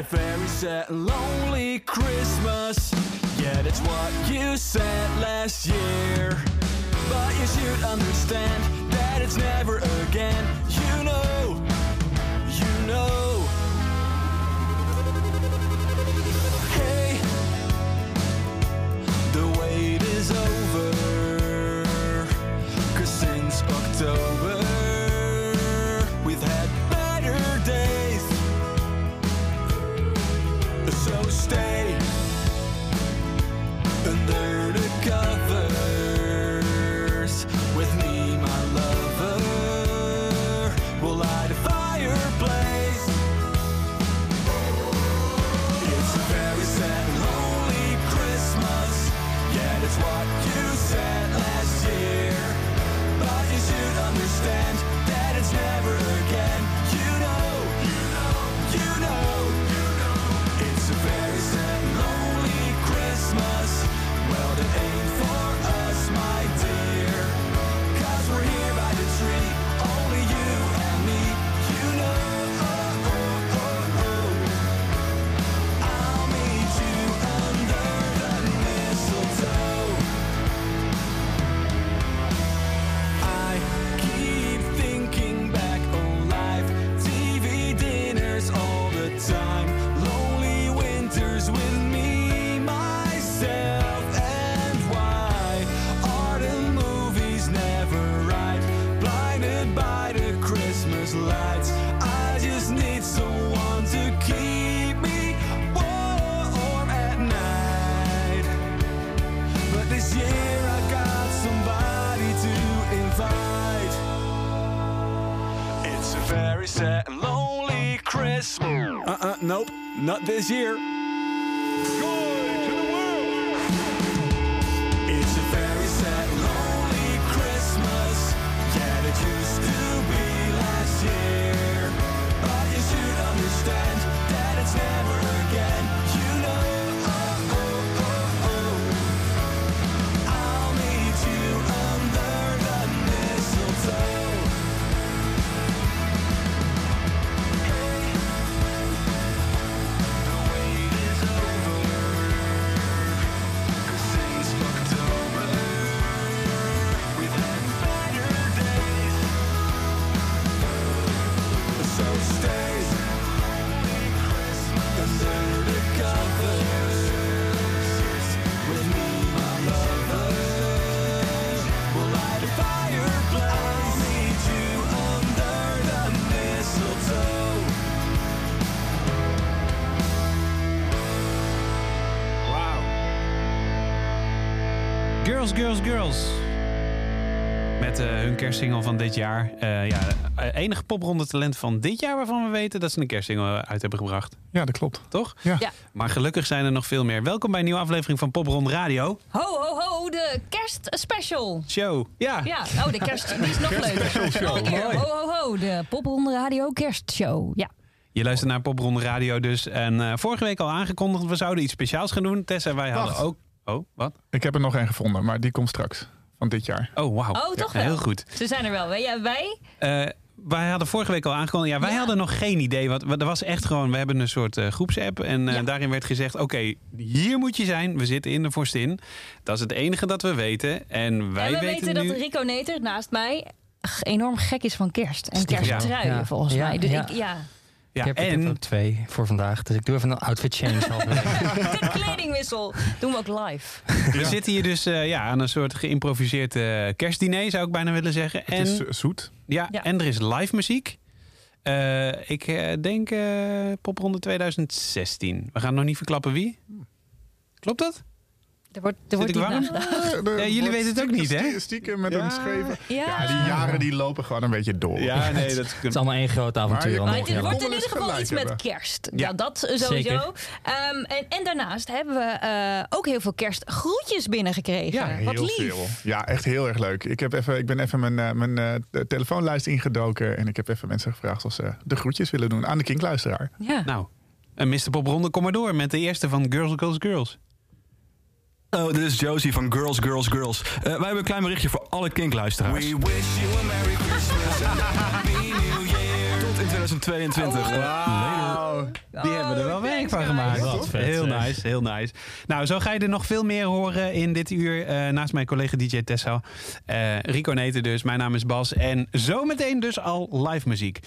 a very sad and lonely Christmas. Yeah, it's what you said last year. But you should understand that it's never again. You know, you know. Christmas. Uh uh, nope, not this year. Girls, Girls. Met eh, hun kerstsingle van dit jaar. Eh, ja, eh, enige popronde talent van dit jaar waarvan we weten dat ze een kerstsingle uit hebben gebracht. Ja, dat klopt. Toch? Ja. Ja. Maar gelukkig zijn er nog veel meer. Welkom bij een nieuwe aflevering van Popronde Radio. Ho, ho, ho, de kerstspecial. Show. Ja. Ja, oh, de kerst, die is nog leuker. Keer. Ho, ho, ho, de Popronde Radio kerstshow. Ja. Je luistert naar Popronde Radio dus. En eh, vorige week al aangekondigd, we zouden iets speciaals gaan doen. Tessa en wij hadden ook... Oh, wat? Ik heb er nog één gevonden, maar die komt straks. Van dit jaar. Oh, wauw. Oh, toch Ja, wel? Heel goed. Ze zijn er wel. Wij, ja, wij Eh, wij hadden vorige week al aangekondigd. Ja, wij Ja. hadden nog geen idee. Wat, er was echt gewoon, we hebben een soort eh, groepsapp. En eh, Ja. daarin werd gezegd: Oké, hier moet je zijn. We zitten in de Vorstin. Dat is het enige dat we weten. En wij en we weten, weten nu. dat Rico Neter naast mij enorm gek is van kerst. En kersttruien, Ja. volgens Ja, mij. Dus ja. ik, ja. Ja, ik, heb, ik heb en er twee voor vandaag. Dus ik doe even een outfit change. De kledingwissel doen we ook live. we zitten hier dus eh, ja, aan een soort geïmproviseerd eh, kerstdiner, zou ik bijna willen zeggen. Het En, is eh, zoet. ja, Ja. en er is live muziek. Eh, ik denk popronde 2016. We gaan nog niet verklappen wie. Klopt dat? Er wordt, er wordt niet nagedacht. Eh, Ja, jullie weten het ook niet, hè? stiekem- met Ja. een scheven. Ja. Ja, die jaren die lopen gewoon een beetje door. Ja, nee, dat Het is allemaal één groot avontuur. Maar het ja. wordt in ieder geval iets met kerst. Ja. Ja, dat sowieso. Zeker. Ehm, en, en daarnaast hebben we eh, ook heel veel kerstgroetjes binnengekregen. Ja, Wat heel lief. veel. Ja, echt heel erg leuk. Ik, heb even, ik ben even mijn, eh, mijn eh, telefoonlijst ingedoken. En ik heb even mensen gevraagd of ze de groetjes willen doen aan de kinkluisteraar. Ja. Nou, en Mr. Popronde, kom maar door met de eerste van Girls, Girls, Girls. Hallo, dit is Josie van Girls, Girls, Girls. Eh, wij hebben een klein berichtje voor alle kinkluisteraars. We wish you a Merry Christmas and a Happy New Year. Tot in 2022. Wauw. Die hebben er wel Oh, werk van gemaakt. Wat vet, heel zeg. nice, heel nice. Nou, zo ga je er nog veel meer horen in dit uur. eh, naast mijn collega DJ Tessa. Eh, Rico Neten dus, mijn naam is Bas. En zometeen dus al live muziek.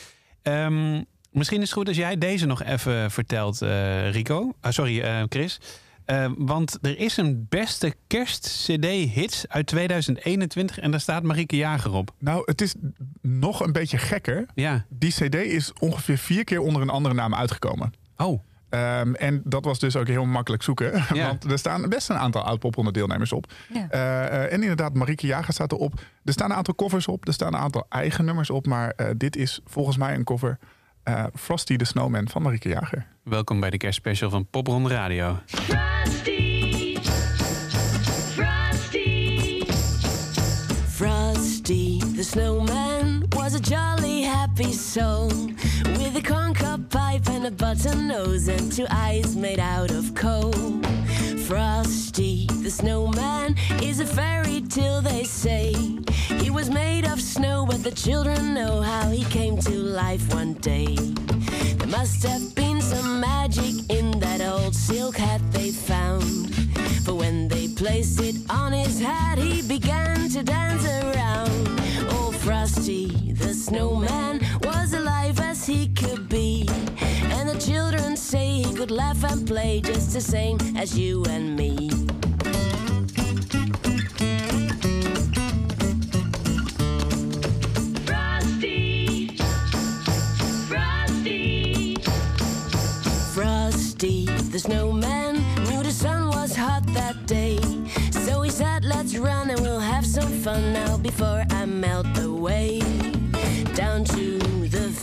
Ehm, misschien is het goed als jij deze nog even vertelt, eh, Rico. Ah, sorry, eh, Chris. Eh, want er is een beste kerst-cd-hits uit 2021 en daar staat Marieke Jager op. Nou, het is nog een beetje gekker. Ja. Die CD is ongeveer vier keer onder een andere naam uitgekomen. Oh, Ehm, en dat was dus ook heel makkelijk zoeken. Ja. Want er staan best een aantal oud-popronde deelnemers op. Ja. Eh, eh, en inderdaad, Marieke Jager staat erop. Er staan een aantal covers op. Er staan een aantal eigen nummers op. Maar eh, dit is volgens mij een cover. Eh, Frosty the Snowman van Marieke Jager. welkom bij de kerstspecial van Popronde Radio. Frosty, Frosty, Frosty the snowman was a jolly happy soul with a corncob pipe and a button nose and two eyes made out of coal. Frosty the snowman is a fairy tale, they say. He was made of snow, but the children know how he came to life one day. There must have been some magic in that old silk hat they found. For when they placed it on his head, he began to dance around. Oh, Frosty the snowman was alive as he could be. Children say he could laugh and play just the same as you and me. Frosty, Frosty. Frosty the snowman knew the sun was hot that day. So he said, Let's run and we'll have some fun now before I melt away.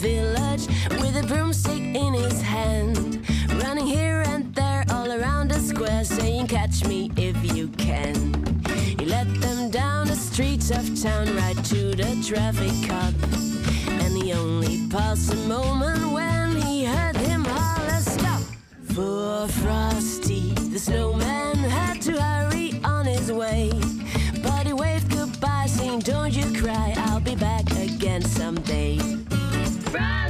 Village with a broomstick in his hand. Running here and there all around the square, saying, Catch me if you can. He led them down the streets of town right to the traffic cop. And he only paused a moment when he heard him holler, Stop! For Frosty, the snowman had to hurry on his way. But he waved goodbye, saying, Don't you cry, I'll be back again someday. Frosty!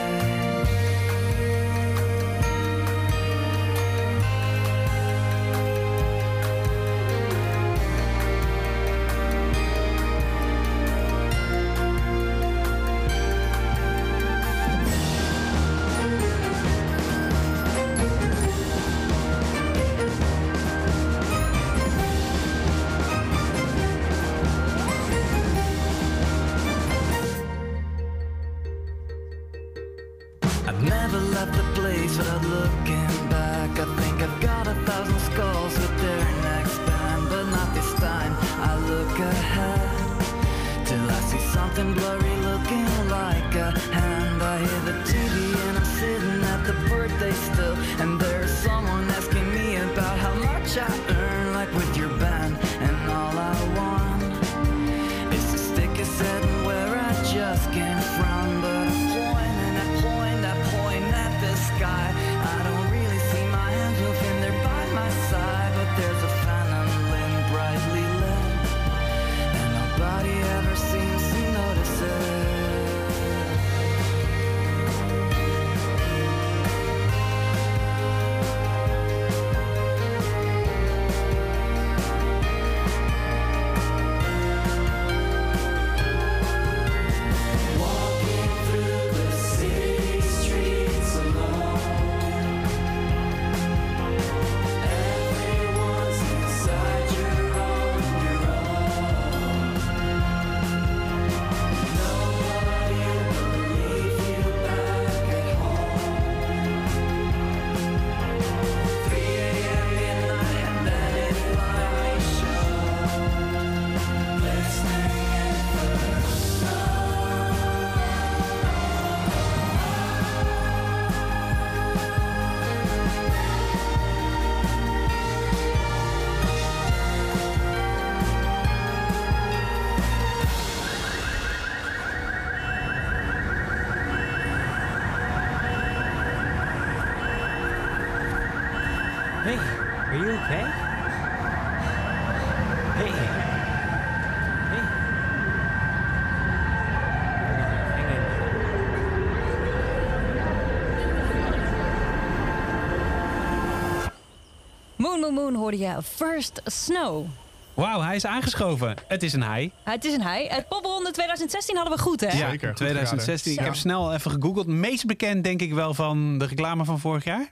Moon Moon Moon hoorde je First Snow. Wauw, hij is aangeschoven. Het is een hij. Het is een hij. Het popronde 2016 hadden we goed, hè? Ja, Zeker, goed 2016. Ik heb snel even gegoogeld. Meest bekend denk ik wel van de reclame van vorig jaar.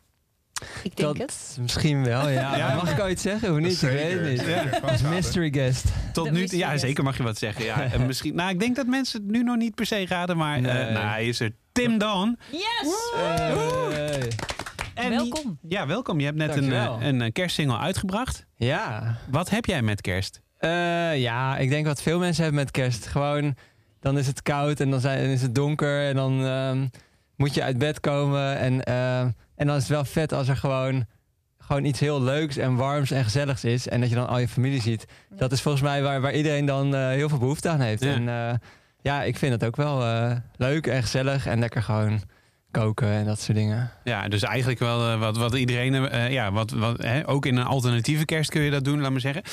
Ik denk Dat het. misschien wel, ja. Ja. Mag ik ooit zeggen of niet? Ik weet het niet. Als mystery guest. Tot De nu, mystery ja, guest. zeker mag je wat zeggen. Ja, en misschien, nou, ik denk dat mensen het nu nog niet per se raden, maar eh, nou, hij is er. Tim Dan. Yes! Hey. En Welkom. Ja, welkom. Je hebt net een, Dankjewel. eh, een, eh, kerstsingle uitgebracht. Ja. Wat heb jij met kerst? Eh, ja, ik denk wat veel mensen hebben met kerst. Gewoon, dan is het koud en dan, zijn, dan is het donker en dan ehm, moet je uit bed komen. En, en dan is het wel vet als er gewoon, gewoon iets heel leuks en warms en gezelligs is. En dat je dan al je familie ziet. Dat is volgens mij waar, waar iedereen dan eh, heel veel behoefte aan heeft. Ja. En eh, ja, ik vind het ook wel eh, leuk en gezellig en lekker gewoon koken en dat soort dingen. Ja, dus eigenlijk wel eh, wat, wat iedereen, eh, ja, wat, wat, hè, ook in een alternatieve kerst kun je dat doen, laat maar zeggen.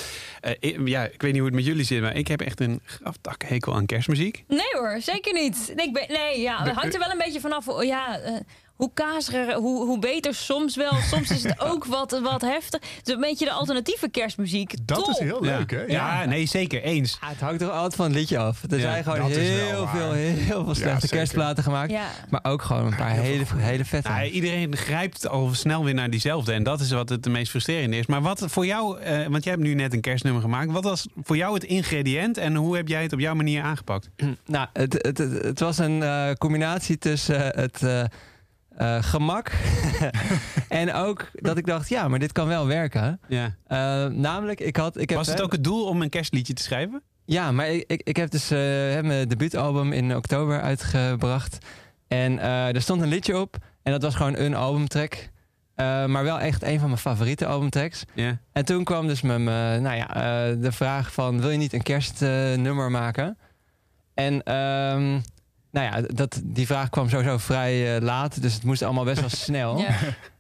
Eh, ik- ja, ik weet niet hoe het met jullie zit, maar ik heb echt een graftak hekel aan kerstmuziek. Nee hoor, zeker niet. Nee, ik ben, nee ja, het hangt er wel een beetje vanaf. Ja, eh, hoe kazeriger, hoe, hoe beter soms wel. Soms is het ook wat, wat heftig. Het is een beetje de alternatieve kerstmuziek. Dat Top. is heel leuk, hè? Ja, nee, zeker, eens. Ah, het hangt toch altijd van het liedje af. Er Ja, zijn gewoon heel veel, heel veel slechte kerstplaten gemaakt. Ja. Maar ook gewoon een paar hele, hele vette. Nou, iedereen grijpt al snel weer naar diezelfde. En dat is wat het de meest frustrerende is. Maar wat voor jou, eh, want jij hebt nu net een kerstnummer gemaakt. Wat was voor jou het ingrediënt en hoe heb jij het op jouw manier aangepakt? Nou, het, het, het, het was een eh, combinatie tussen eh, het eh, gemak en ook dat ik dacht, ja, maar dit kan wel werken. Ja. Eh, namelijk, ik had... Ik heb, Was het ook het doel om een kerstliedje te schrijven? Ja, maar ik, ik, ik heb dus eh, hè, mijn debuutalbum in oktober uitgebracht. En er stond een liedje op. En dat was gewoon een albumtrack. Maar wel echt een van mijn favoriete albumtracks. Ja. En toen kwam dus me, nou ja, de vraag van... wil je niet een kerstnummer maken? En ehm, nou ja, dat, die vraag kwam sowieso vrij eh, laat. Dus het moest allemaal best wel snel. Ja.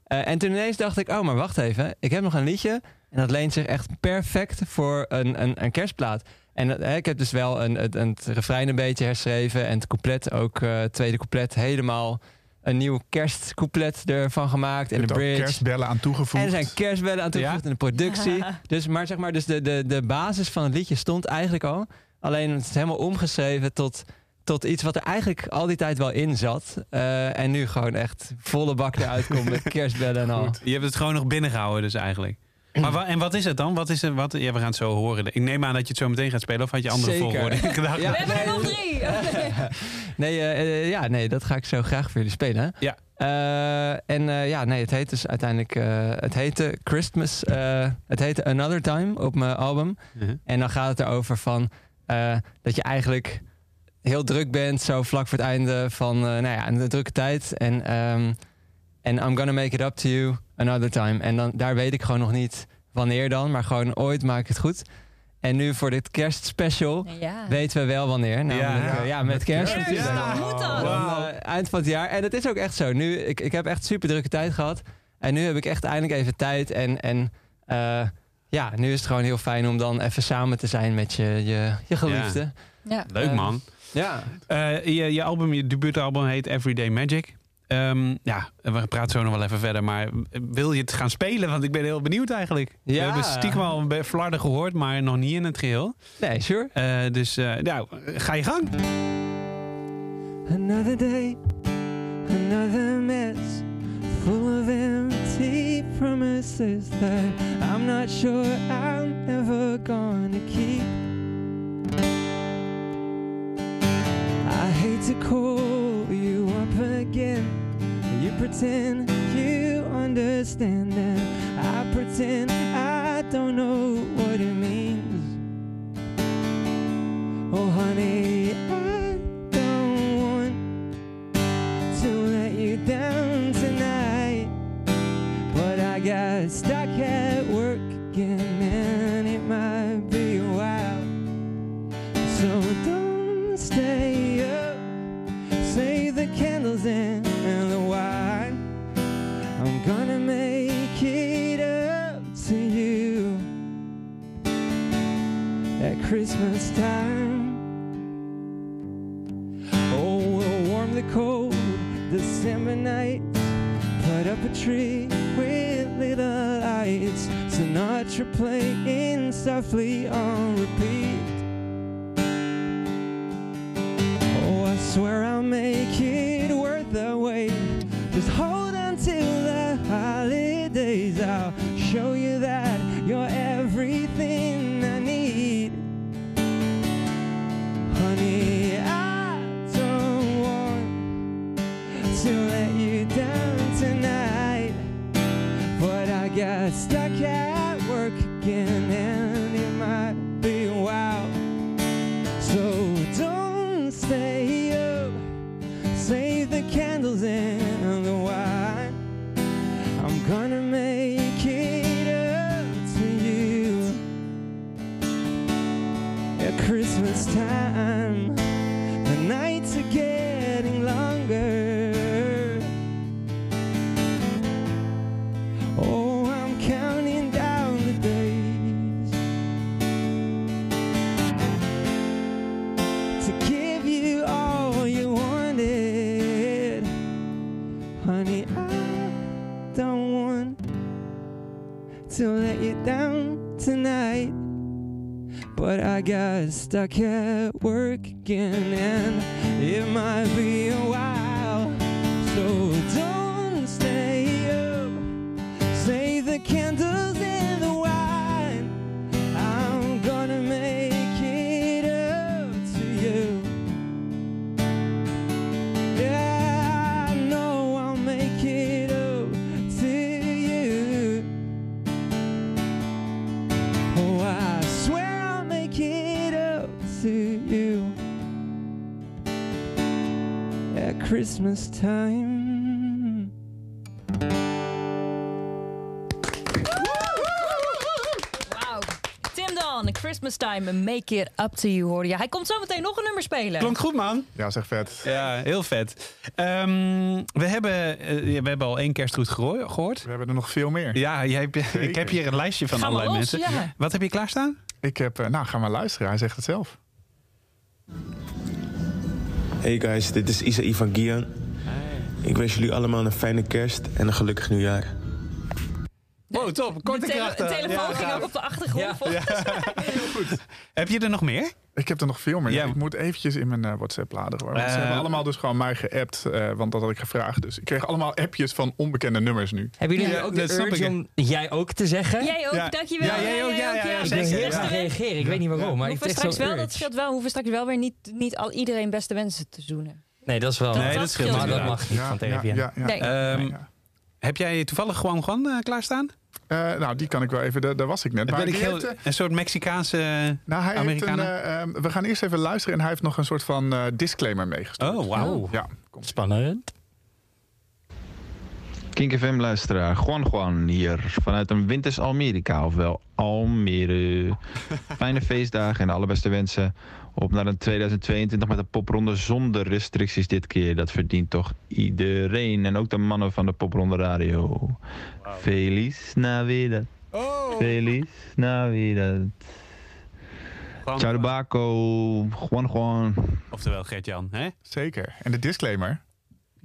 Eh, en toen ineens dacht ik, oh, maar wacht even. Ik heb nog een liedje. En dat leent zich echt perfect voor een, een, een kerstplaat. En eh, ik heb dus wel een, het, het refrein een beetje herschreven. En het couplet ook, eh, het tweede couplet, helemaal een nieuw kerstcouplet ervan gemaakt. Je En de bridge. kerstbellen aan toegevoegd. En er zijn kerstbellen aan toegevoegd in de productie. Dus, maar zeg maar, dus de, de, de basis van het liedje stond eigenlijk al. Alleen het is helemaal omgeschreven tot, tot iets wat er eigenlijk al die tijd wel in zat. Eh, en nu gewoon echt volle bak eruit komt met kerstbellen en al. Je hebt het gewoon nog binnengehouden dus eigenlijk. Maar wa- en wat is het dan? Wat is het, wat, ja, we gaan het zo horen. Ik neem aan dat je het zo meteen gaat spelen. Of had je andere Zeker. volgorde gedaan? Ja. We hebben er nog drie. Nee, eh, eh, ja, nee, dat ga ik zo graag voor jullie spelen. Ja. Eh, en eh, ja, nee, het heet dus uiteindelijk... eh, het heette Christmas... eh, het heette Another Time op mijn album. Mhm. En dan gaat het erover van eh, dat je eigenlijk heel druk bent, zo vlak voor het einde van eh, nou ja, een drukke tijd. En ehm, en I'm gonna make it up to you another time. En dan, daar weet ik gewoon nog niet wanneer dan, maar gewoon ooit maak ik het goed. En nu voor dit kerstspecial Ja. weten we wel wanneer. Namelijk, Ja. ja, ja met kerst. Kerst, natuurlijk. dan moet dat. Dan, eh, eind van het jaar. En het is ook echt zo. Nu, ik, ik heb echt super drukke tijd gehad. En nu heb ik echt eindelijk even tijd. En, en eh, ja, nu is het gewoon heel fijn om dan even samen te zijn met je, je, je geliefde. Ja. Leuk man. Ja. Eh, je, je album, je debuutalbum heet Everyday Magic. Ehm, ja, we praten zo nog wel even verder. Maar wil je het gaan spelen? Want ik ben heel benieuwd eigenlijk. We hebben stiekem al flarden gehoord, maar nog niet in het geheel. Nee, sure. Eh, dus eh, nou, ga je gang. Another day, another mess, full of empty promises that I'm not sure I'm ever gonna keep. I hate to call you up again. You pretend you understand, and I pretend I don't know what it means. Oh, honey, at Christmas time. Oh, we'll warm the cold December nights. Put up a tree with little lights. Sinatra playing softly on repeat. Stuck at work again, and it might be Christmas time. Wauw. Tim Dan, Christmas Time, Make It Up To You hoorde je. Hij komt zo meteen nog een nummer spelen. Klonk goed, man. Ja, zeg vet. Ja, heel vet. Ehm, we, hebben, eh, we hebben al één kerstgroet gehoor- gehoord. We hebben er nog veel meer. Ja, jij ik heb hier een lijstje van allerlei los, mensen. ja. Wat heb je klaarstaan? Ik heb, eh, nou, ga maar luisteren. Hij zegt het zelf. Hey guys, dit is Isaï van Gian. Ik wens jullie allemaal een fijne kerst en een gelukkig nieuwjaar. Wow, top. Kort De, en tele- krachtig. de telefoon Ja, ging ook op de achtergrond. Ja. volgens mij. Heb je er nog meer? Ik heb er nog veel meer. Ja. Ik moet eventjes in mijn eh, WhatsApp bladeren. Hoor. Want ze Eh. hebben allemaal dus gewoon mij geappt. eh, want dat had ik gevraagd. Dus ik kreeg allemaal appjes van onbekende nummers nu. Hebben jullie ook dat de urge om jij ook te zeggen? Jij ook, Ja. dankjewel. Ja, jij ook, ja, ja, ja, ik zeker. wil heel Ja. graag reageren. Ik weet niet waarom, maar ik Hoeven straks zo wel, dat scheelt wel, hoeven straks wel weer niet, niet al iedereen beste wensen te zoenen. Nee, dat is wel... Nee, dat dat scheelt maar dat mag niet van TVN. Heb jij toevallig gewoon gewoon eh, klaarstaan? Eh, nou, die kan ik wel even. Daar, daar was ik net. Dat Maar ben ik heel, heeft, eh, een soort Mexicaanse... nou, hij heeft een, Amerikanen? eh, ehm, we gaan eerst even luisteren. En hij heeft nog een soort van eh, disclaimer meegestuurd. Oh, wauw. Ja, kom. Spannend. Kink FM luisteraar, Juan Juan hier vanuit een winters Amerika, ofwel Almere. Fijne feestdagen en de allerbeste wensen op naar een 2022 met een popronde zonder restricties dit keer. Dat verdient toch iedereen en ook de mannen van de popronde radio. Feliz Navidad. Feliz Navidad. Gewoon- Ciao de Baco, Juan Juan. Oftewel Gert-Jan, hè? Zeker. En de disclaimer.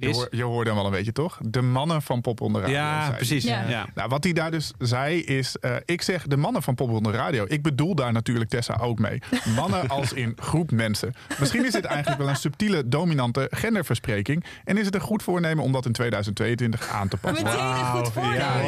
Je, hoor- je hoorde hem al een beetje, toch? De mannen van Pop onder Radio. Ja, precies. Ja. Ja. Nou, wat hij daar dus zei is, eh, ik zeg de mannen van Pop onder Radio. Ik bedoel daar natuurlijk Tessa ook mee. Mannen als in groep mensen. Misschien is dit eigenlijk wel een subtiele, dominante genderverspreking. En is het een goed voornemen om dat in 2022 aan te passen. Meteen een goed voornemen. Ja.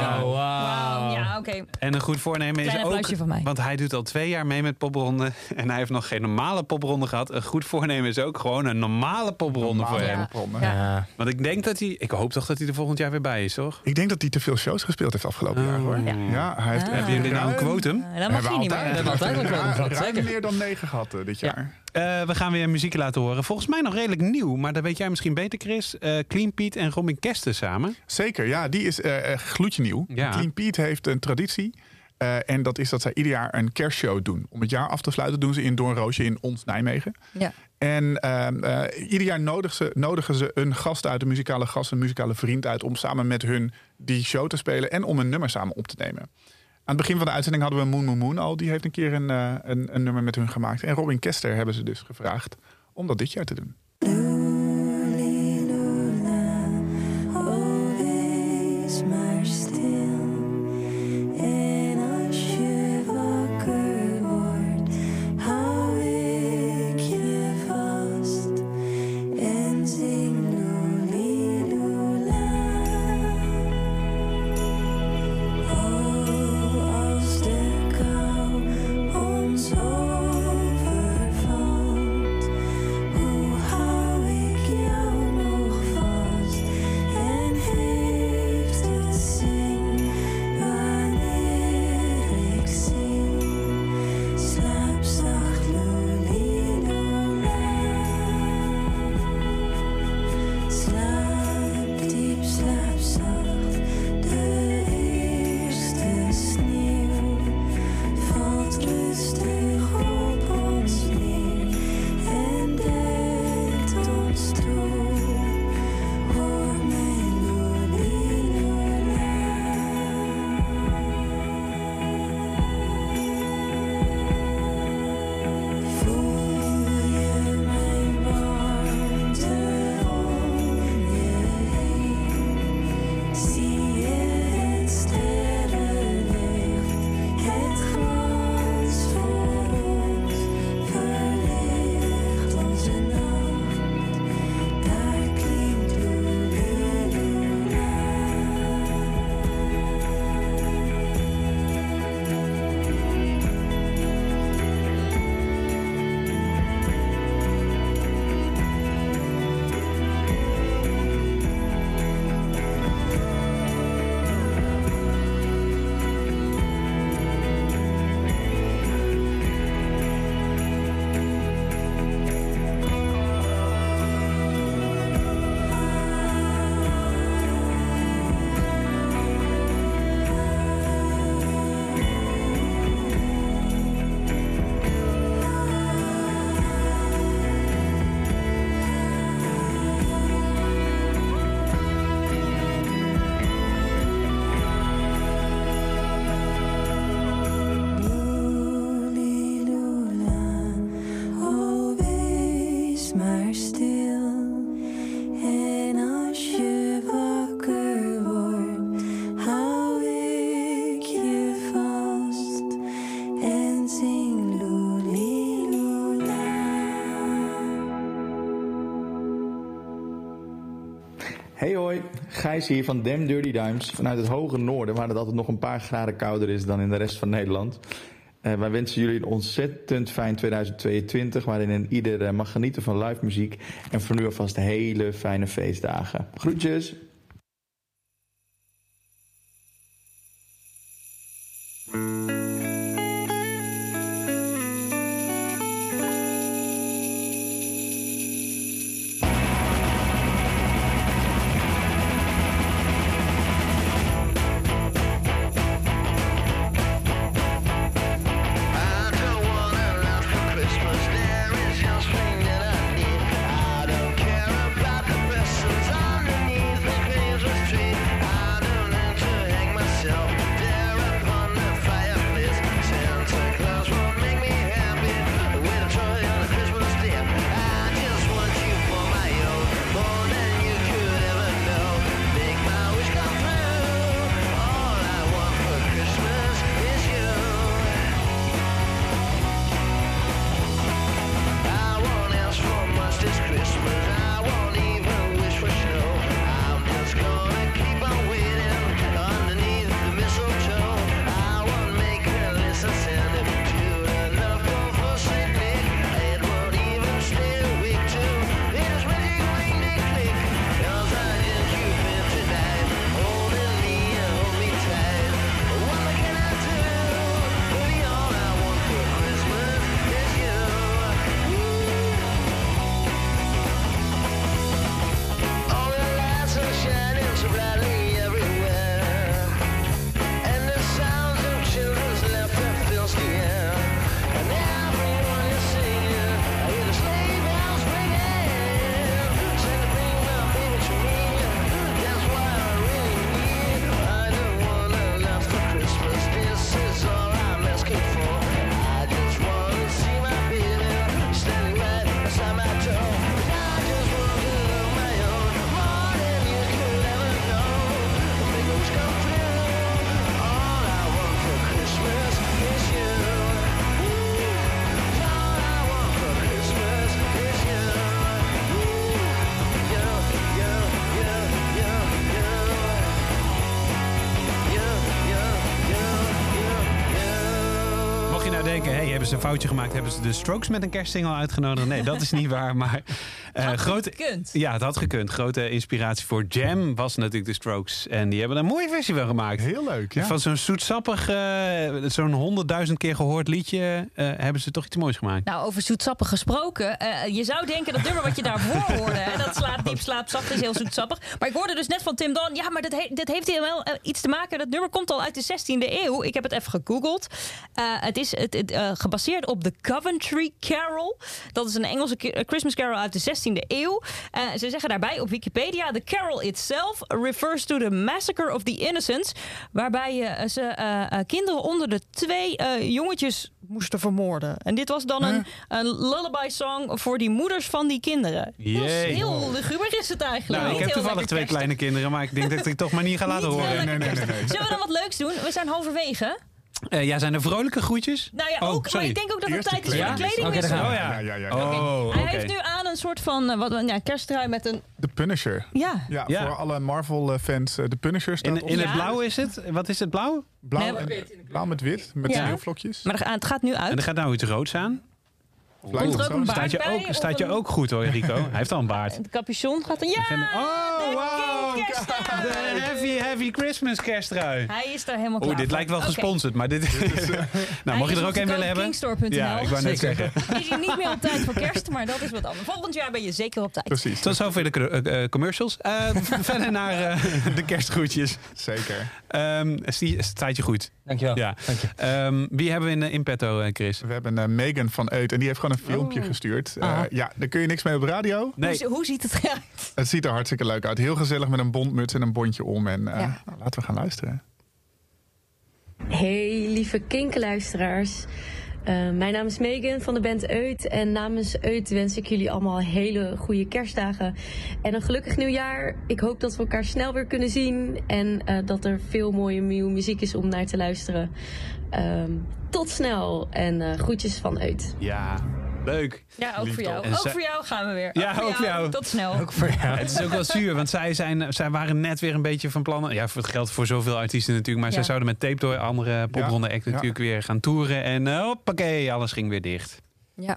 Ja, Wauw, Wauw, ja, oké. En een goed voornemen is ook... van mij. Want hij doet al twee jaar mee met popronde. En hij heeft nog geen normale popronde gehad. Een goed voornemen is ook gewoon een normale popronde voor Normale hem. popronde. Ja. Ja. Want ik denk dat hij... Ik hoop toch dat hij er volgend jaar weer bij is, toch? Ik denk dat hij te veel shows gespeeld heeft afgelopen jaar hoor. Ja. Ja, hij heeft Ah. Hebben jullie nou een quotum? Eh, dat mag je niet meer. We hebben altijd wel een quotum gehad, ruim zeker. meer dan negen gehad eh, dit Ja. jaar. Eh, we gaan weer muziek laten horen. Volgens mij nog redelijk nieuw. Maar dat weet jij misschien beter, Chris. Eh, Clean Pete en Robin Kesten samen. Zeker, ja, die is eh eh, gloedje nieuw. Ja. Clean Pete heeft een traditie. eh, en dat is dat zij ieder jaar een kerstshow doen. Om het jaar af te sluiten doen ze in Doornroosje in ons Nijmegen. Ja. En ehm, eh, ieder jaar nodigen ze, nodigen ze een gast uit, een muzikale gast, een muzikale vriend uit... om samen met hun die show te spelen en om een nummer samen op te nemen. Aan het begin van de uitzending hadden we Moon Moon Moon al. Die heeft een keer een, eh, een, een nummer met hun gemaakt. En Robin Kester hebben ze dus gevraagd om dat dit jaar te doen. Oh, Hey hoi, Gijs hier van Dem Dirty Dimes vanuit het hoge noorden, waar het altijd nog een paar graden kouder is dan in de rest van Nederland. Eh, wij wensen jullie een ontzettend fijn 2022, waarin ieder eh, mag genieten van live muziek. En voor nu alvast hele fijne feestdagen. Groetjes! Hebben ze een foutje gemaakt? Hebben ze de Strokes met een kerstsingle uitgenodigd? Nee, dat is niet waar. Maar eh, grote, gekund. Ja, het had gekund. Grote inspiratie voor Jam was natuurlijk de Strokes. En die hebben er een mooie versie van gemaakt. Heel leuk, ja. Van zo'n zoetsappig, eh, zo'n honderdduizend keer gehoord liedje... eh, hebben ze toch iets moois gemaakt. Nou, over zoetsappig gesproken. je zou denken dat nummer wat je daarvoor hoorde, hè, dat slaat diep, slaap zacht, is heel zoetsappig. Maar ik hoorde dus net van Tim Don, ja, maar dit, he- dit heeft hier wel iets te maken. Dat nummer komt al uit de 16e eeuw. Ik heb het even gegoogeld. Eh, het is het, het, eh, gebaseerd op de Coventry Carol. Dat is een Engelse Christmas Carol uit de 16e eeuw. Eh, ze zeggen daarbij op Wikipedia: The carol itself refers to the massacre of the innocents. Waarbij eh, ze eh, eh, kinderen onder de twee eh, jongetjes moesten vermoorden. En dit was dan een, een lullaby song voor die moeders van die kinderen. Jee. Heel luguber is het eigenlijk. Nou, ik heb toevallig twee kleine kinderen, maar ik denk dat ik toch maar niet ga laten Niet heel horen. lekker kerstig. Zullen we dan wat leuks doen? We zijn halverwege. Eh, ja, zijn er vrolijke groetjes? Nou ja, Oh, ook. Maar ik denk ook dat het tijd is voor de kleding. kledingwissel. Oh ja. Ja, ja, ja. Oh, Hij heeft nu aan een soort van uh, wat, ja, kersttrui met een... De Punisher. Ja. Ja, Ja. voor alle Marvel-fans. De Punisher staat In, in het Ja. blauw is het? Wat is het blauw? blauw, Nee, en- blauw met wit, met Ja. sneeuwvlokjes. Maar er het gaat nu En uit. er gaat nou iets roods aan. Komt er ook een baard Staat je bij? ook, staat je een- ook goed hoor, Rico. Hij heeft al een baard. Het capuchon gaat een... Ja! Oh, wow! de heavy, heavy Christmas kersttrui. Hij is daar helemaal klaar Oeh, dit voor. lijkt wel gesponsord, maar dit... nou, mocht je er ook een willen hebben? Kingstore.nl. Ja, ik wou net zeggen. Is hij niet meer op tijd voor kerst, maar dat is wat anders. Volgend jaar ben je zeker op tijd. Precies, Tot zover de eh, eh, commercials. Eh, verder naar eh, de kerstgroetjes. zeker. Ehm Stie- staat je goed? Dankjewel. Ja. Dank je. Ehm, wie hebben we in, eh, in petto, eh, Chris? We hebben eh, Megan van Eut en die heeft gewoon een filmpje gestuurd. Eh, Ah. ja, daar kun je niks mee op de radio. Nee. Hoe, hoe ziet het eruit? Het ziet er hartstikke leuk uit. Heel gezellig met een bontmuts en een bondje om. En eh, Ja. nou, laten we gaan luisteren. Hey lieve kinkerluisteraars. Eh, mijn naam is Megan van de band Eut. En namens Eut wens ik jullie allemaal hele goede kerstdagen. En een gelukkig nieuwjaar. Ik hoop dat we elkaar snel weer kunnen zien. En eh, dat er veel mooie nieuwe muziek is om naar te luisteren. Ehm, tot snel en eh, groetjes van Eut. Ja, leuk. Ja, ook voor jou. En Ook zij- voor jou gaan we weer. Ja, ook voor jou. Tot snel. Het is ook wel zuur, want zij, zijn, zij waren net weer een beetje van plannen. Ja, voor het geldt voor zoveel artiesten natuurlijk. Maar Ja. zij zouden met Tape Toy, andere popronde act ja. natuurlijk weer gaan toeren. En eh, hoppakee, alles ging weer dicht. Ja.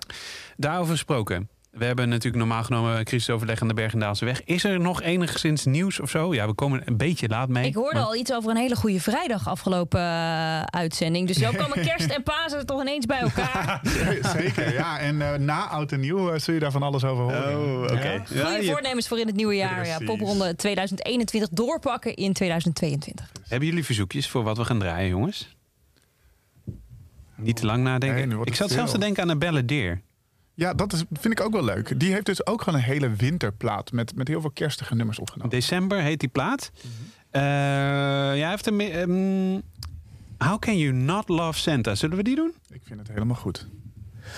Daarover gesproken. We hebben natuurlijk normaal genomen crisisoverleg aan de Bergendaalse weg. Is er nog enigszins nieuws of zo? Ja, we komen een beetje laat mee. Ik hoorde maar- al iets over een hele goede vrijdag afgelopen eh, uitzending. Dus zo komen kerst en Pasen toch ineens bij elkaar. Zeker, ja. En eh, na Oud en Nieuw eh, zul je daar van alles over horen. Oh, oké. Ja. Ja, Goede je- voornemens voor in het nieuwe jaar. Ja, popronde 2021 doorpakken in 2022. Hebben jullie verzoekjes voor wat we gaan draaien, jongens? Niet te lang nadenken. Nee, ik het zat zelfs te denken aan een balladeer. Ja, dat is, vind ik ook wel leuk. Die heeft dus ook gewoon een hele winterplaat met, met heel veel kerstige nummers opgenomen. December heet die plaat. Eh, ja, hij heeft een. ehm, How can you not love Santa? Zullen we die doen? Ik vind het helemaal goed.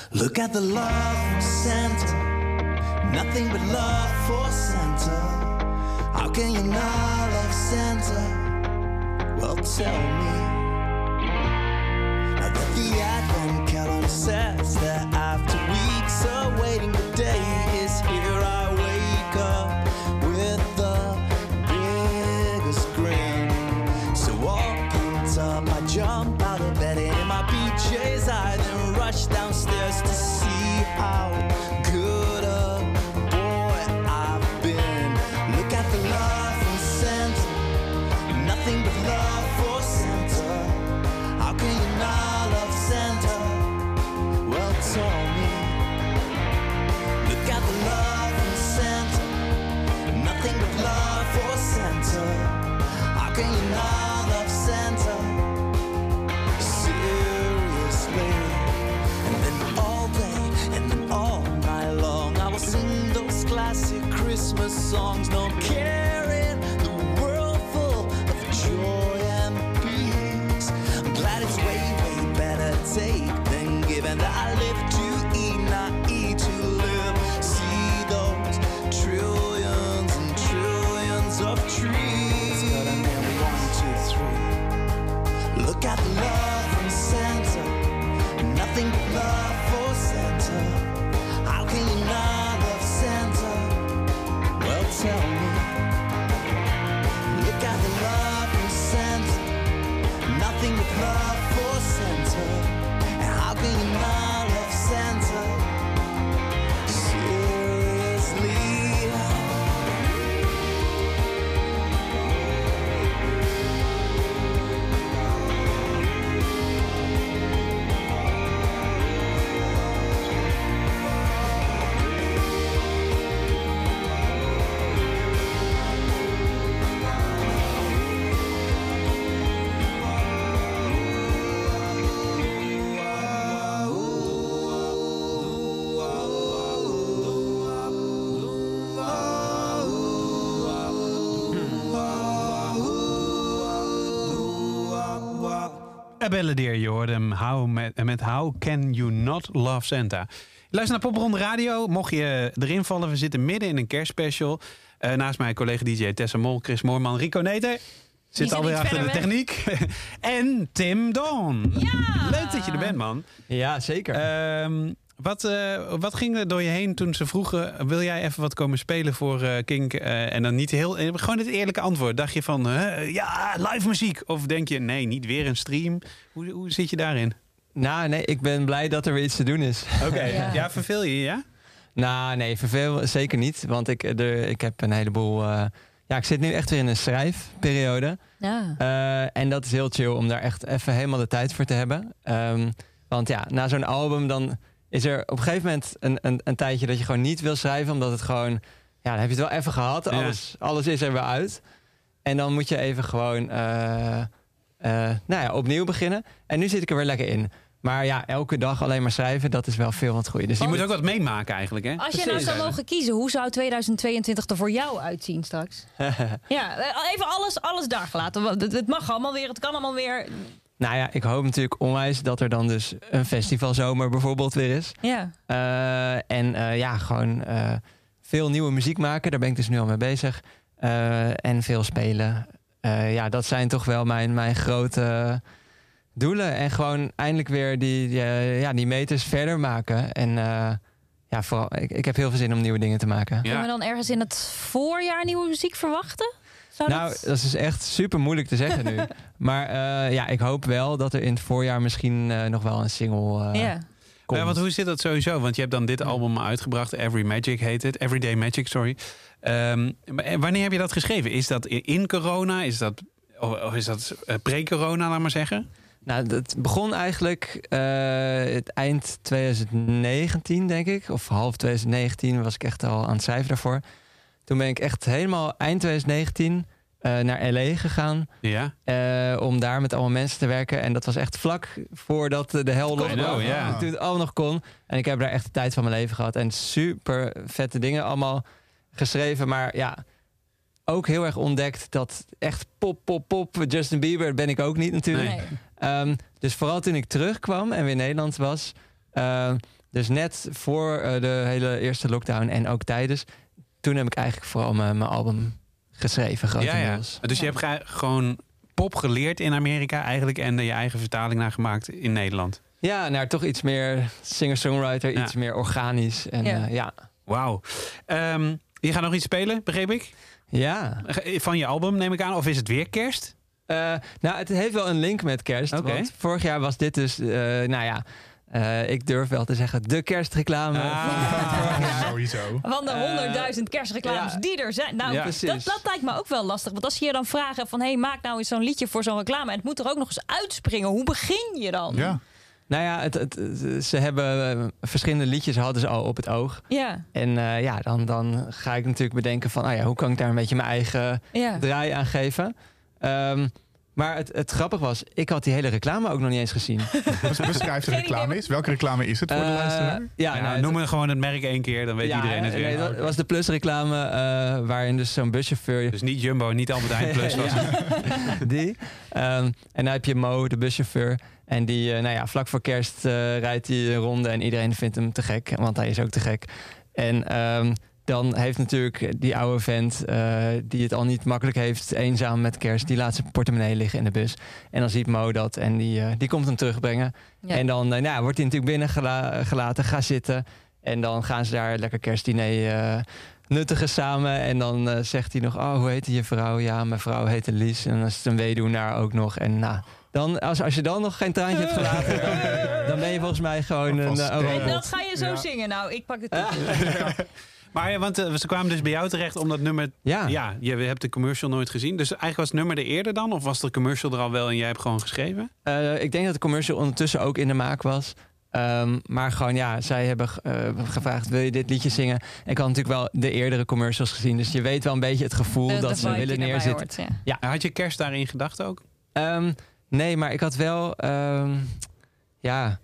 Look at the love from Santa. Nothing but love for Santa. How can you not love Santa? Well, tell me. Now that the Advent Says that after weeks of waiting. Balladeer, je hoorde hem how, met, met How Can You Not Love Santa. Luister naar Popronde Radio. Mocht je erin vallen, we zitten midden in een kerstspecial. Eh, naast mij collega DJ Tessa Mol, Chris Moorman, Rico Neter. Zit zit alweer achter de techniek. en Tim Don. Ja! Leuk dat je er bent, man. Ja, zeker. Ehm, wat, eh, wat ging er door je heen toen ze vroegen... wil jij even wat komen spelen voor eh, Kink? Eh, en dan niet heel... gewoon het eerlijke antwoord. Dacht je van, huh, ja, live muziek? Of denk je, nee, niet weer een stream? Hoe, hoe zit je daarin? Nou, nee, ik ben blij dat er weer iets te doen is. Oké, ja. verveel je je, ja? Nou, nee, verveel zeker niet. Want ik, er, ik heb een heleboel... eh, ja, ik zit nu echt weer in een schrijfperiode. Ja. Eh, en dat is heel chill om daar echt even helemaal de tijd voor te hebben. Ehm, want ja, na zo'n album dan is er op een gegeven moment een, een, een tijdje dat je gewoon niet wil schrijven. Omdat het gewoon, ja, dan heb je het wel even gehad. Ja. Alles, alles is er weer uit. En dan moet je even gewoon, eh, eh, nou ja, opnieuw beginnen. En nu zit ik er weer lekker in. Maar ja, elke dag alleen maar schrijven, dat is wel veel wat goeie. Dus Je moet ook wat meemaken eigenlijk, hè? Als je nou zou mogen kiezen, hoe zou 2022 er voor jou uitzien straks? Ja, eh, even alles, alles daar gelaten. Het mag allemaal weer, het kan allemaal weer. Nou ja, ik hoop natuurlijk onwijs dat er dan dus een festivalzomer bijvoorbeeld weer is. Ja. Eh, en eh, ja, gewoon eh, veel nieuwe muziek maken. Daar ben ik dus nu al mee bezig. Eh, en veel spelen. Eh, ja, dat zijn toch wel mijn, mijn grote doelen. En gewoon eindelijk weer die, die, ja, die meters verder maken. En eh, ja, vooral, ik, ik heb heel veel zin om nieuwe dingen te maken. Kunnen we dan ergens in het voorjaar nieuwe muziek verwachten? Zou Nou, dat... dat is echt super moeilijk te zeggen nu. maar eh, ja, ik hoop wel dat er in het voorjaar misschien eh, nog wel een single eh, Ja. komt. Ja, want hoe zit dat sowieso? Want je hebt dan dit album uitgebracht, Every Magic heet het. Everyday Magic, sorry. Ehm, wanneer heb je dat geschreven? Is dat in- corona? Is dat, of of is dat pre-corona, laat maar zeggen? Nou, het begon eigenlijk eh, het eind 2019, denk ik. Of half 2019 was ik echt al aan het schrijven daarvoor. Toen ben ik echt helemaal eind 2019 eh, naar LA gegaan. Ja. eh, om daar met allemaal mensen te werken. En dat was echt vlak voordat de hel know, ja. Toen het allemaal nog kon. En ik heb daar echt de tijd van mijn leven gehad. En super vette dingen allemaal geschreven. Maar ja, ook heel erg ontdekt dat echt pop, pop, pop. Justin Bieber ben ik ook niet natuurlijk. Nee. Ehm, dus vooral toen ik terugkwam en weer in Nederland was. ehm, dus net voor eh, de hele eerste lockdown en ook tijdens. Toen heb ik eigenlijk vooral mijn, mijn album geschreven, Ja, ja. grotendeels. Dus je hebt ge- gewoon pop geleerd in Amerika eigenlijk... en je eigen vertaling naar gemaakt in Nederland. Ja, naar toch iets meer singer-songwriter, Ja. iets meer organisch. En, Ja. ja. ja. Wauw. Ehm, je gaat nog iets spelen, begreep ik? ja. Van je album, neem ik aan. Of is het weer kerst? Eh, nou, het heeft wel een link met kerst. Oké. Want vorig jaar was dit dus, eh, nou ja, eh, ik durf wel te zeggen, de kerstreclame. Ah. Sowieso. Van de Eh, honderdduizend kerstreclames ja. die er zijn. Nou, Ja, dat, precies. dat lijkt me ook wel lastig. Want als je je dan vragen van... hey, maak nou eens zo'n liedje voor zo'n reclame... en het moet er ook nog eens uitspringen. Hoe begin je dan? Ja. Nou ja, het, ze hebben eh, verschillende liedjes hadden ze al op het oog. Ja, En eh, ja, dan, dan ga ik natuurlijk bedenken van, ah ja, hoe kan ik daar een beetje mijn eigen ja. draai aan geven? Ehm, maar het, het grappige was, ik had die hele reclame ook nog niet eens gezien. Bes- Beschrijf de reclame eens. Welke reclame is het voor de Eh, luisteraar? ja, Ja, nou, noem het gewoon het merk één keer, dan weet ja, iedereen het nee, weer. dat was de plusreclame eh waarin dus zo'n buschauffeur Dus niet Jumbo, niet Albert Heijn Plus. was die. Ehm, en dan heb je Mo, de buschauffeur. En die, eh, nou ja, vlak voor kerst eh, rijdt hij een ronde en iedereen vindt hem te gek, want hij is ook te gek. En ehm, dan heeft natuurlijk die oude vent, eh, die het al niet makkelijk heeft, eenzaam met kerst, die laat zijn portemonnee liggen in de bus. En dan ziet Mo dat en die, eh, die komt hem terugbrengen. Ja. En dan eh, nou, wordt hij natuurlijk binnengelaten, ga zitten. En dan gaan ze daar lekker kerstdiner eh, nuttigen samen. En dan zegt hij nog, oh, hoe heet je vrouw? Ja, mijn vrouw heette Lies. En dan is het een weduwnaar ook nog. En nou, dan, als, als je dan nog geen traantje hebt gelaten, dan, dan ben je volgens mij gewoon een, dat ga je zo Ja. zingen. Nou, ik pak het toe. Maar ja, want eh, ze kwamen dus bij jou terecht om dat nummer... Ja. Ja, je hebt de commercial nooit gezien. Dus eigenlijk was het nummer er eerder dan? Of was de commercial er al wel en jij hebt gewoon geschreven? Eh, ik denk dat de commercial ondertussen ook in de maak was. Ehm, maar gewoon ja, zij hebben eh, gevraagd: wil je dit liedje zingen? Ik had natuurlijk wel de eerdere commercials gezien, dus je weet wel een beetje het gevoel De- dat de ze willen neerzetten. hoort, ja. Had je kerst daarin gedacht ook? Ehm, nee, maar ik had wel. ehm, ja.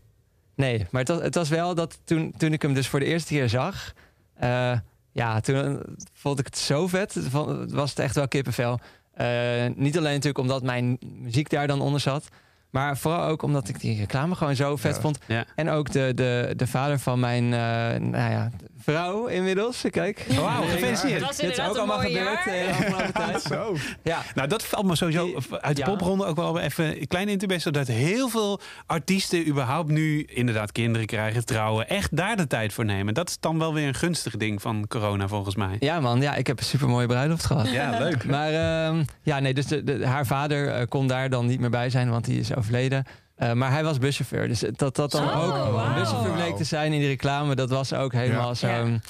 Nee, maar het was, het was wel dat toen, toen ik hem dus voor de eerste keer zag. Eh, ja, toen vond ik het zo vet. Was het echt wel kippenvel. Eh, niet alleen natuurlijk omdat mijn muziek daar dan onder zat. Maar vooral ook omdat ik die reclame gewoon zo vet Ja. vond. Ja. En ook de, de, de vader van mijn eh, nou ja, vrouw inmiddels. Kijk. Wauw, gefeliciteerd. Dit is ook allemaal gebeurd eh, de afgelopen tijd. Zo. Ja. Nou, dat valt me sowieso uit de Ja. popronde ook wel even een klein intermezzo. Dat heel veel artiesten überhaupt nu inderdaad kinderen krijgen, trouwen. Echt daar de tijd voor nemen. Dat is dan wel weer een gunstig ding van corona volgens mij. Ja man, ja, ik heb een super mooie bruiloft gehad. Ja, leuk. Maar ehm, ja, nee, dus de, de- haar vader eh, kon daar dan niet meer bij zijn, want die is overleden. Eh, maar hij was buschauffeur, dus dat dat dan Oh, ook wauw. een buschauffeur bleek te zijn in die reclame, dat was ook helemaal Ja. zo'n...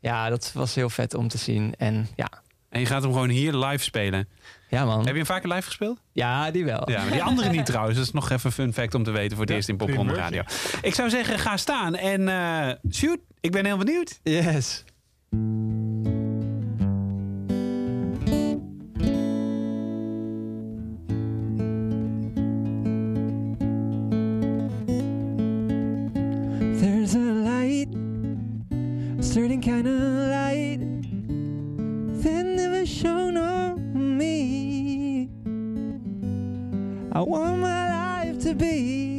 Ja. dat was heel vet om te zien. En ja, En je gaat hem gewoon hier live spelen. ja man. Heb je hem vaker live gespeeld? Ja, die wel. Ja, maar die andere niet trouwens. Dat is nog even een fun fact om te weten voor het Ja, eerst in primeur. Radio. Ik zou zeggen, ga staan en eh, shoot. Ik ben heel benieuwd. Yes. Kind of light that never shone on me. I want my life to be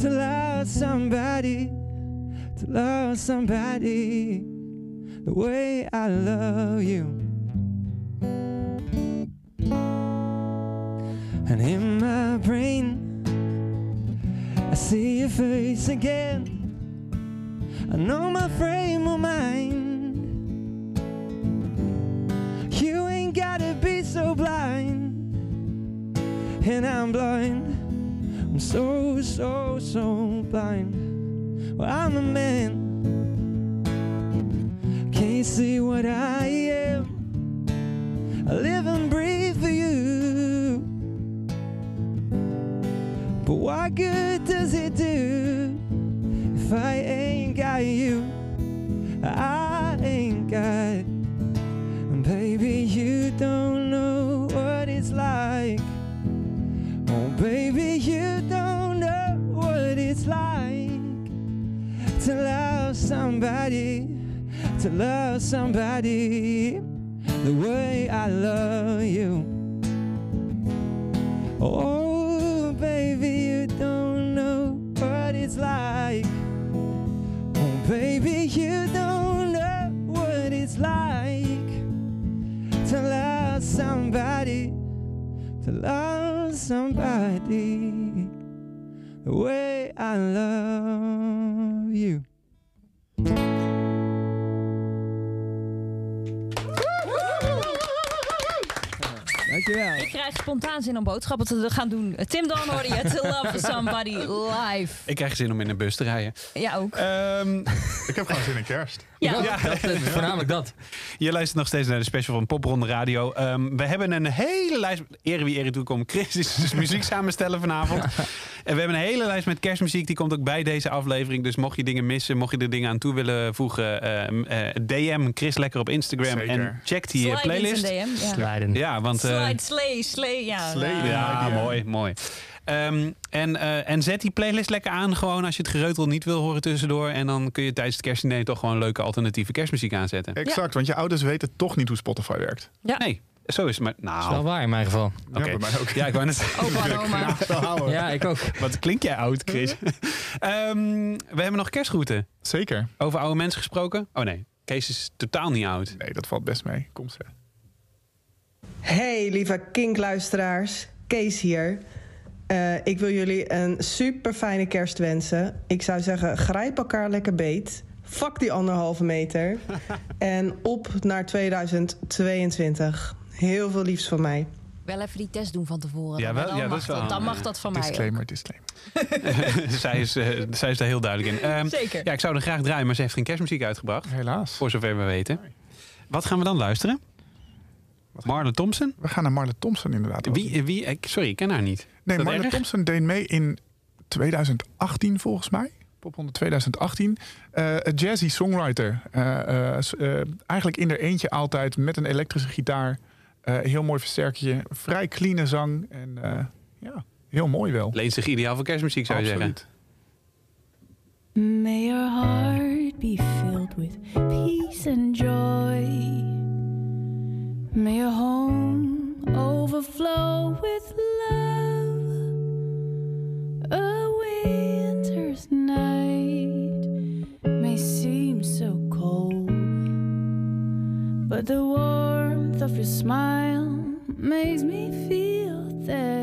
to love somebody, to love somebody the way I love you. And in my brain, I see your face again. I know my frame of mind. You ain't gotta be so blind. And I'm blind. So, so, so blind. Well, I'm a man. Can't see what I am. I live and breathe for you. But what good does it do if I ain't got you? To love somebody, to love somebody the way I love you. Oh, baby, you don't know what it's like. Oh, baby, you don't know what it's like to love somebody, to love somebody the way I love you. Dankjewel. Ik krijg spontaan zin om boodschappen te gaan doen. Tim Don hoorde je. To love somebody live. Ik krijg zin om in een bus te rijden. Ja, ook. Ehm, Ik heb gewoon zin in kerst. Ja. Dat, eh, voornamelijk dat. Je luistert nog steeds naar de special van Popronde Radio. Ehm, we hebben een hele lijst. Ere wie ere toekomt. Chris is dus muziek samenstellen vanavond. En we hebben een hele lijst met kerstmuziek. Die komt ook bij deze aflevering. Dus mocht je dingen missen, mocht je er dingen aan toe willen voegen. ehm, eh, DM Chris lekker op Instagram. Zeker. En check die eh, Slide playlist. DM. Ja. Want. eh, Slide, slay. Ja, nou, ja, mooi, mooi. Ehm, en, eh, en zet die playlist lekker aan, gewoon als je het gereutel niet wil horen tussendoor. En dan kun je tijdens het kerstdiner toch gewoon leuke alternatieve kerstmuziek aanzetten. Exact, want je ouders weten toch niet hoe Spotify werkt. Ja. Nee, zo is het maar. Dat is wel Nou, waar in mijn geval. oké. Ja, bij mij ook. Ja, ik wou net Opa en oma. Wel houden. Ja, ik ook. Wat klink jij oud, Chris? Ehm, we hebben nog kerstgroeten. Zeker. Over oude mensen gesproken. Oh nee, Kees is totaal niet oud. Nee, dat valt best mee. Kom ze. Hey lieve kinkluisteraars, Kees hier. Eh, ik wil jullie een super fijne kerst wensen. Ik zou zeggen, grijp elkaar lekker beet. Fuck die anderhalve meter. en op naar 2022. Heel veel liefs van mij. Wel even die test doen van tevoren. Ja, Dan- wel- dan, ja, dat mag is wel dat, dan mag dat van mij ook. Disclaimer, disclaimer. zij, is, eh, zij is daar heel duidelijk in. Ehm, Zeker. Ja, ik zou er graag draaien, maar ze heeft geen kerstmuziek uitgebracht. Helaas. Voor zover we weten. Wat gaan we dan luisteren? Marle Thompson? We gaan naar Marle Thompson inderdaad. Wie, wie, sorry, ik ken haar niet. Nee, Marle erg? Thompson deed mee in 2018 volgens mij. Popronde 2018. Eh, een jazzy songwriter. Eh, eh, eigenlijk in er eentje altijd met een elektrische gitaar. Eh, heel mooi versterkertje. Vrij clean zang. En eh, ja, heel mooi wel. Leent zich ideaal voor kerstmuziek, zou je Absoluut. zeggen. May your heart be filled with peace and joy. May your home overflow with love. A winter's night may seem so cold, but the warmth of your smile makes me feel that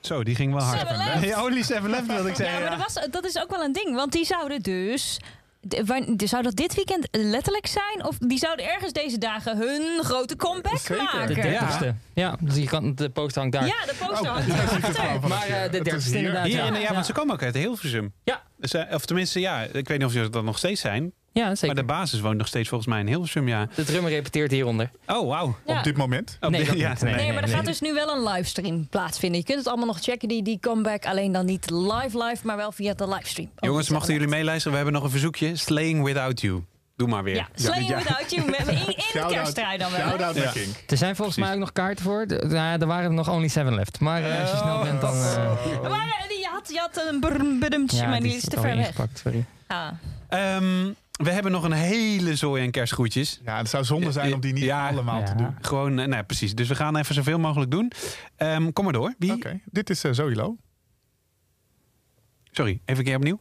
Zo, die ging wel hard. Seven left. Only seven left wilde ik Ja, zeggen. maar dat, was, dat is ook wel een ding. Want die zouden dus... Zou dat dit weekend letterlijk zijn? Of die zouden ergens deze dagen hun grote comeback maken? De dertigste. Ja. dus je kan, de poster hangt daar. Ja, de Oh, poster hangt daarachter. Maar eh, de dertigste inderdaad. Hier, ja. ja, want ze komen ook uit Hilversum. Ja. Of tenminste, ja, ik weet niet of ze dat nog steeds zijn. Ja, zeker. Maar de basis woont nog steeds volgens mij in Hilversum, ja. De drummer repeteert hieronder. Oh, wauw. Ja. Op dit moment? Op Nee, dit- ja. Nee, Nee, maar er gaat dus nu wel een livestream plaatsvinden. Je kunt het allemaal nog checken, die, die comeback. Alleen dan niet live live, maar wel via de livestream. Ook Jongens, mochten jullie meeluisteren? We hebben nog een verzoekje. Slaying Without You. Doe maar weer. Ja, Slaying Ja. Without You. met- In, in de kersttrui dan wel. Shout-out Ja. King. Er zijn volgens mij ook nog kaarten voor. De- ja, er waren er nog only seven left. Maar eh, als je snel bent, dan... eh, Maar eh, je had, je had een brm, brmtje, ja, maar die die is is te al ver weg. ingepakt, sorry. Ah. Ehm, we hebben nog een hele zooi en kerstgroetjes. Ja, het zou zonde zijn om die niet Ja. allemaal te doen. Gewoon, eh, nou precies. Dus we gaan even zoveel mogelijk doen. Ehm, kom maar door. Wie? Oké, dit is eh, Zoe Lo. Sorry, even een keer opnieuw.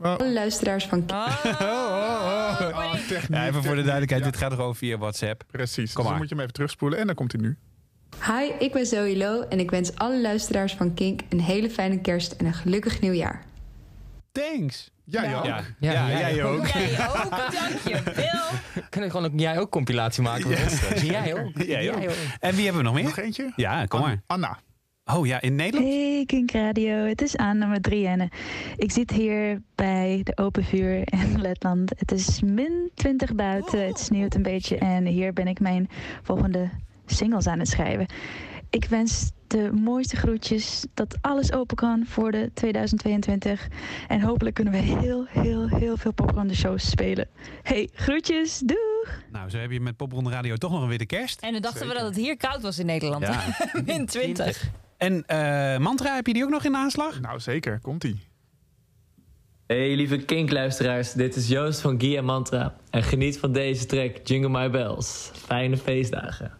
Alle luisteraars van Oh, techniek, Ja, even voor de duidelijkheid, Ja, dit gaat gewoon via WhatsApp. Precies, Kom dus maar. dan moet je hem even terugspoelen en dan komt hij nu. Hi, ik ben Zoe Lo en ik wens alle luisteraars van Kink een hele fijne kerst en een gelukkig nieuwjaar. Thanks. Jij ook? Ja, Ja, ja, jij jij ook. Jij ook, dankjewel. Kunnen we gewoon ook jij ook compilatie maken? met ons? Jij ook. Jij ook. En wie hebben we nog meer? Nog eentje? Ja, kom maar. Anna. Oh ja, in Nederland? Hey Kink Radio, het is Anne met Drienne. Ik zit hier bij de open vuur in Letland. Het is min 20 buiten, het sneeuwt een beetje en hier ben ik mijn volgende singles aan het schrijven. Ik wens de mooiste groetjes, dat alles open kan voor de 2022. En hopelijk kunnen we heel, heel, heel veel popcorn de shows spelen. Hey, groetjes, doeg! Nou, zo heb je met Popronde Radio toch nog een witte kerst. En dan dachten we dat het hier koud was in Nederland. Ja. Min 20. En eh, Mantra, heb je die ook nog in de aanslag? Nou, zeker. Komt-ie. Hey lieve Kink-luisteraars, dit is Joost van Gia Mantra. En geniet van deze track Jingle My Bells. Fijne feestdagen.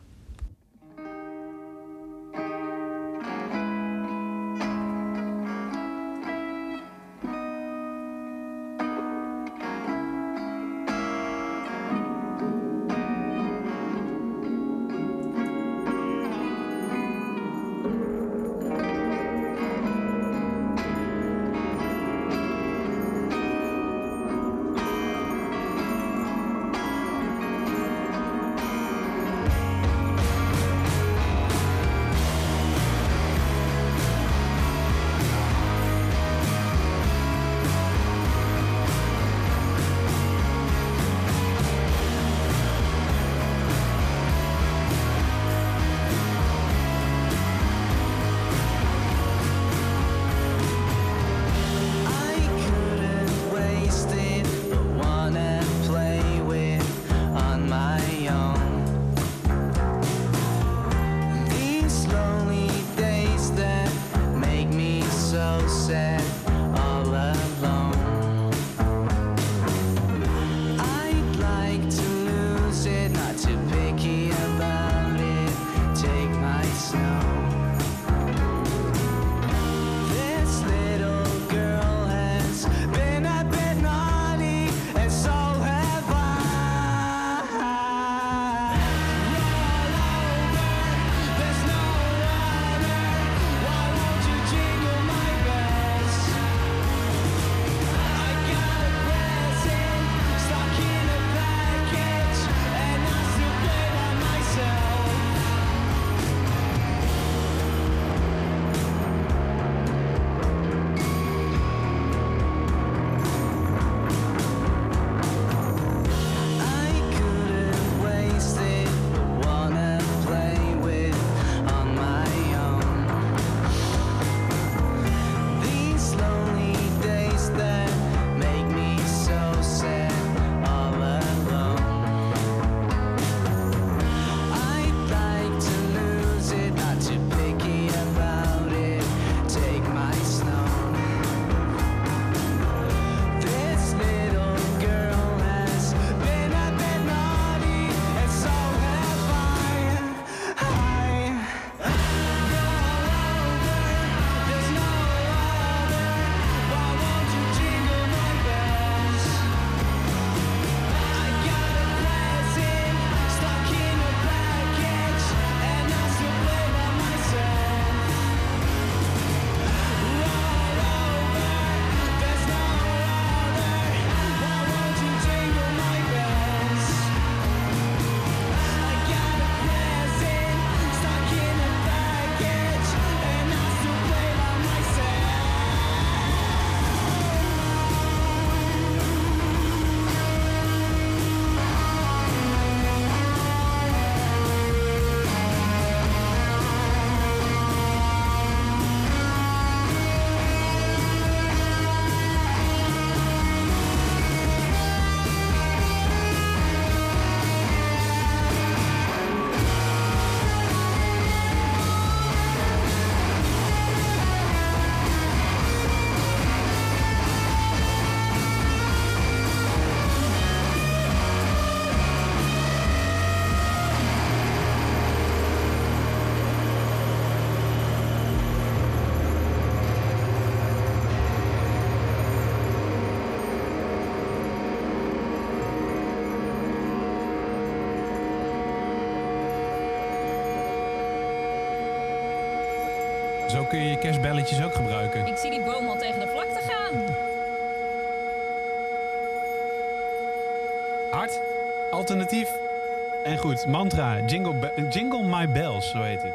Goed. Mantra, Jingle, Be- Jingle My Bells, zo heet hij.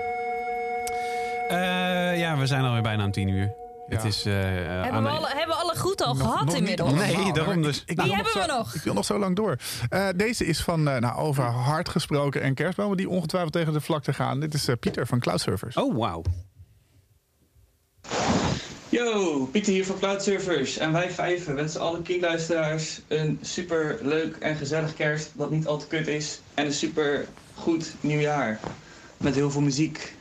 Eh, ja, we zijn alweer bijna aan tien uur. Het is... eh, Hebben aan we, de- alle, hebben we alle groeten al Nog- gehad nog inmiddels? Nee, daarom dus. Ik, ik Die wil hebben zo, we nog. Ik wil nog zo lang door. Eh, deze is van, eh, nou, over hard gesproken en kerstbomen die ongetwijfeld tegen de vlakte gaan. Dit is eh, Pieter van Cloud Servers. Oh, wauw. Yo, Pieter hier van Cloud Servers. En wij vijven wensen alle Kink-luisteraars een super leuk en gezellig kerst dat niet al te kut is. En een super goed nieuwjaar. Met heel veel muziek.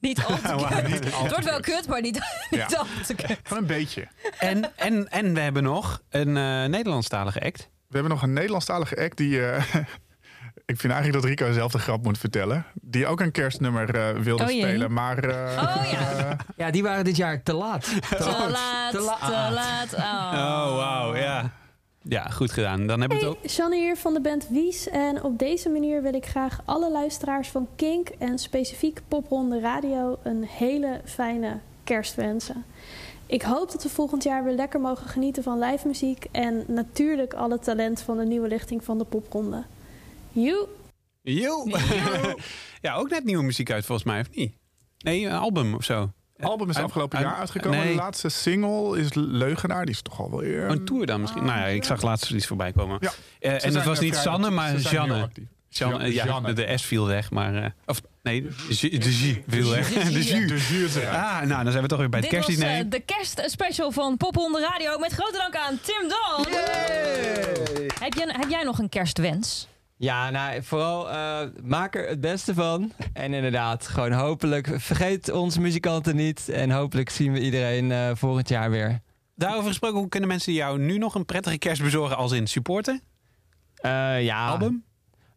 Niet al te kut. niet al te Het wordt wel kut, maar niet, niet Ja. al te kut. Van een beetje. En, en, en we hebben nog een eh Nederlandstalige act. We hebben nog een Nederlandstalige act die... eh, ik vind eigenlijk dat Rico zelf de grap moet vertellen. Die ook een kerstnummer eh, wilde Oh spelen. Maar eh, Oh ja. Ja, die waren dit jaar te laat. Te laat, te laat. Oh. Oh, wauw, ja. Ja, goed gedaan. Dan hebben we het ook... Hey, Shanne hier van de band Wies. En op deze manier wil ik graag alle luisteraars van Kink en specifiek Popronde Radio een hele fijne kerst wensen. Ik hoop dat we volgend jaar weer lekker mogen genieten van live muziek en natuurlijk alle talent van de nieuwe lichting van de Popronde. Joe! Yo. ja, ook net nieuwe muziek uit volgens mij, of niet? Nee, een album of zo. album is Uit- afgelopen uit- jaar uitgekomen. Nee. De laatste single is Leugenaar. Die is toch al wel weer... Oh, een tour dan misschien. nou ja, ik zag laatst iets voorbij komen. Ja. Eh, en het zijn, was niet vrij Sanne, actief. maar Janne. Janne, Ja, Janne. de S viel weg, maar... eh, of nee, de J- viel weg. De J. De jus is eruit. Ah, nou, dan zijn we toch weer bij het Dit was kerstdiner. eh, de kerstspecial van Popronde Radio. Met grote dank aan Tim Don. Heb, jij, heb jij nog een kerstwens? Ja, nou, vooral eh, maak er het beste van. En inderdaad, gewoon hopelijk, vergeet onze muzikanten niet. En hopelijk zien we iedereen eh, volgend jaar weer. Daarover gesproken, hoe kunnen mensen jou nu nog een prettige kerst bezorgen als in supporten? Eh, ja. Album?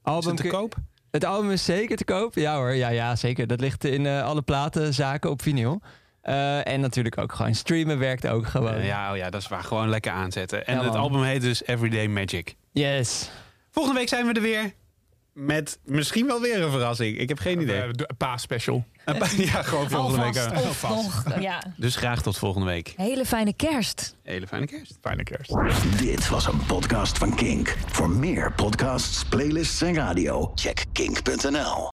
Album Is het te koop? Het album is zeker te koop. Ja hoor, ja, ja zeker. Dat ligt in alle platenzaken op vinyl. En natuurlijk ook gewoon streamen werkt ook gewoon. Ja, oh ja, dat is waar. Gewoon lekker aanzetten. En Ja, het album heet dus Everyday Magic. Yes. Volgende week zijn we er weer. Met misschien wel weer een verrassing. Ik heb geen idee. Eh, de paas-special. Een pa- ja, gewoon volgende week. Alvast eh. of nog, ja. Dus graag tot volgende week. Hele fijne kerst. Hele fijne kerst. Fijne kerst. Dit was een podcast van Kink. Voor meer podcasts, playlists en radio, check kink.nl.